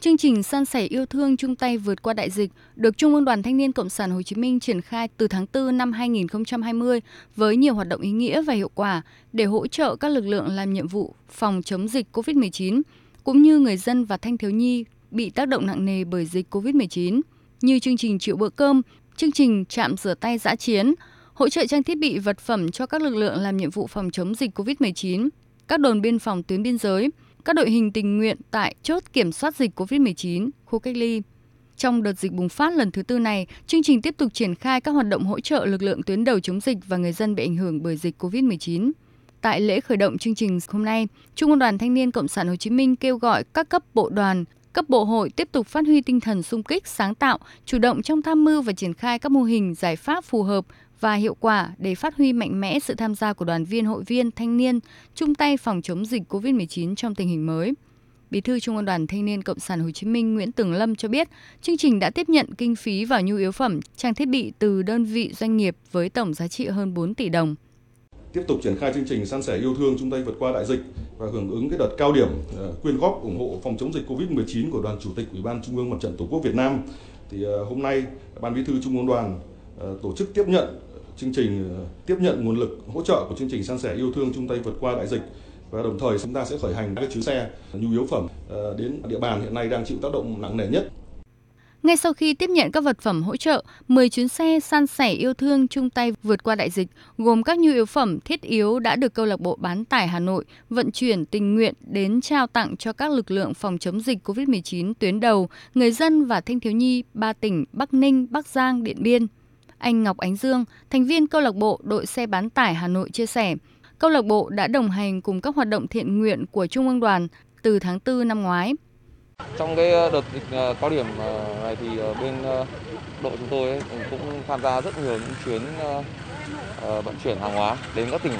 Chương trình san sẻ yêu thương chung tay vượt qua đại dịch được Trung ương Đoàn Thanh niên Cộng sản Hồ Chí Minh triển khai từ tháng 4 năm 2020 với nhiều hoạt động ý nghĩa và hiệu quả để hỗ trợ các lực lượng làm nhiệm vụ phòng chống dịch COVID-19 cũng như người dân và thanh thiếu nhi bị tác động nặng nề bởi dịch COVID-19 như chương trình triệu bữa cơm, chương trình chạm rửa tay giã chiến, hỗ trợ trang thiết bị vật phẩm cho các lực lượng làm nhiệm vụ phòng chống dịch COVID-19, các đồn biên phòng tuyến biên giới, các đội hình tình nguyện tại chốt kiểm soát dịch COVID-19, khu cách ly. Trong đợt dịch bùng phát lần thứ tư này, chương trình tiếp tục triển khai các hoạt động hỗ trợ lực lượng tuyến đầu chống dịch và người dân bị ảnh hưởng bởi dịch COVID-19. Tại lễ khởi động chương trình hôm nay, Trung ương Đoàn Thanh niên Cộng sản Hồ Chí Minh kêu gọi các cấp bộ đoàn, cấp bộ hội tiếp tục phát huy tinh thần sung kích, sáng tạo, chủ động trong tham mưu và triển khai các mô hình giải pháp phù hợp và hiệu quả để phát huy mạnh mẽ sự tham gia của đoàn viên hội viên thanh niên chung tay phòng chống dịch COVID-19 trong tình hình mới. Bí thư Trung ương Đoàn Thanh niên Cộng sản Hồ Chí Minh Nguyễn Tường Lâm cho biết, chương trình đã tiếp nhận kinh phí và nhu yếu phẩm, trang thiết bị từ đơn vị doanh nghiệp với tổng giá trị hơn 4 tỷ đồng. Tiếp tục triển khai chương trình san sẻ yêu thương chung tay vượt qua đại dịch và hưởng ứng cái đợt cao điểm ờ, quyên góp ủng hộ phòng chống dịch Covid-19 của Đoàn Chủ tịch Ủy ban Trung ương Mặt trận Tổ quốc Việt Nam. Thì ờ, hôm nay Ban Bí thư Trung ương Đoàn ờ, tổ chức tiếp nhận chương trình tiếp nhận nguồn lực hỗ trợ của chương trình san sẻ yêu thương chung tay vượt qua đại dịch và đồng thời chúng ta sẽ khởi hành các chuyến xe, nhu yếu phẩm đến địa bàn hiện nay đang chịu tác động nặng nề nhất ngay sau khi tiếp nhận các vật phẩm hỗ trợ, 10 chuyến xe san sẻ yêu thương chung tay vượt qua đại dịch, gồm các nhu yếu phẩm thiết yếu đã được câu lạc bộ bán tải Hà Nội vận chuyển tình nguyện đến trao tặng cho các lực lượng phòng chống dịch COVID-19 tuyến đầu, người dân và thanh thiếu nhi ba tỉnh Bắc Ninh, Bắc Giang, Điện Biên. Anh Ngọc Ánh Dương, thành viên câu lạc bộ đội xe bán tải Hà Nội chia sẻ, câu lạc bộ đã đồng hành cùng các hoạt động thiện nguyện của Trung ương đoàn từ tháng 4 năm ngoái. Trong cái ờ, đợt dịch ờ, cao điểm ờ, này thì bên đội chúng tôi cũng tham gia rất nhiều những chuyến vận chuyển hàng hóa đến các tỉnh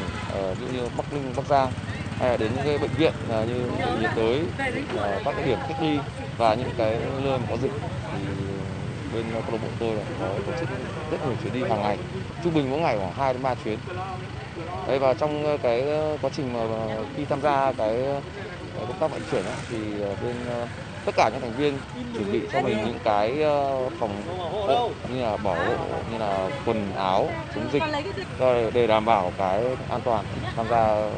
như Bắc Ninh, Bắc Giang hay là đến những cái bệnh viện như bệnh nhiệt đới, các cái điểm cách ly và những cái nơi có dịch. Thì bên câu lạc bộ tôi là có tổ chức rất nhiều chuyến đi hàng ngày trung bình mỗi ngày khoảng 2 đến 3 chuyến. Đấy và trong cái quá trình mà khi tham gia cái công tác vận chuyển ấy, thì bên tất cả những thành viên chuẩn bị cho mình những cái ờ, phòng hộ như là bảo hộ, như là quần áo, chống dịch. Để đảm bảo cái an toàn tham gia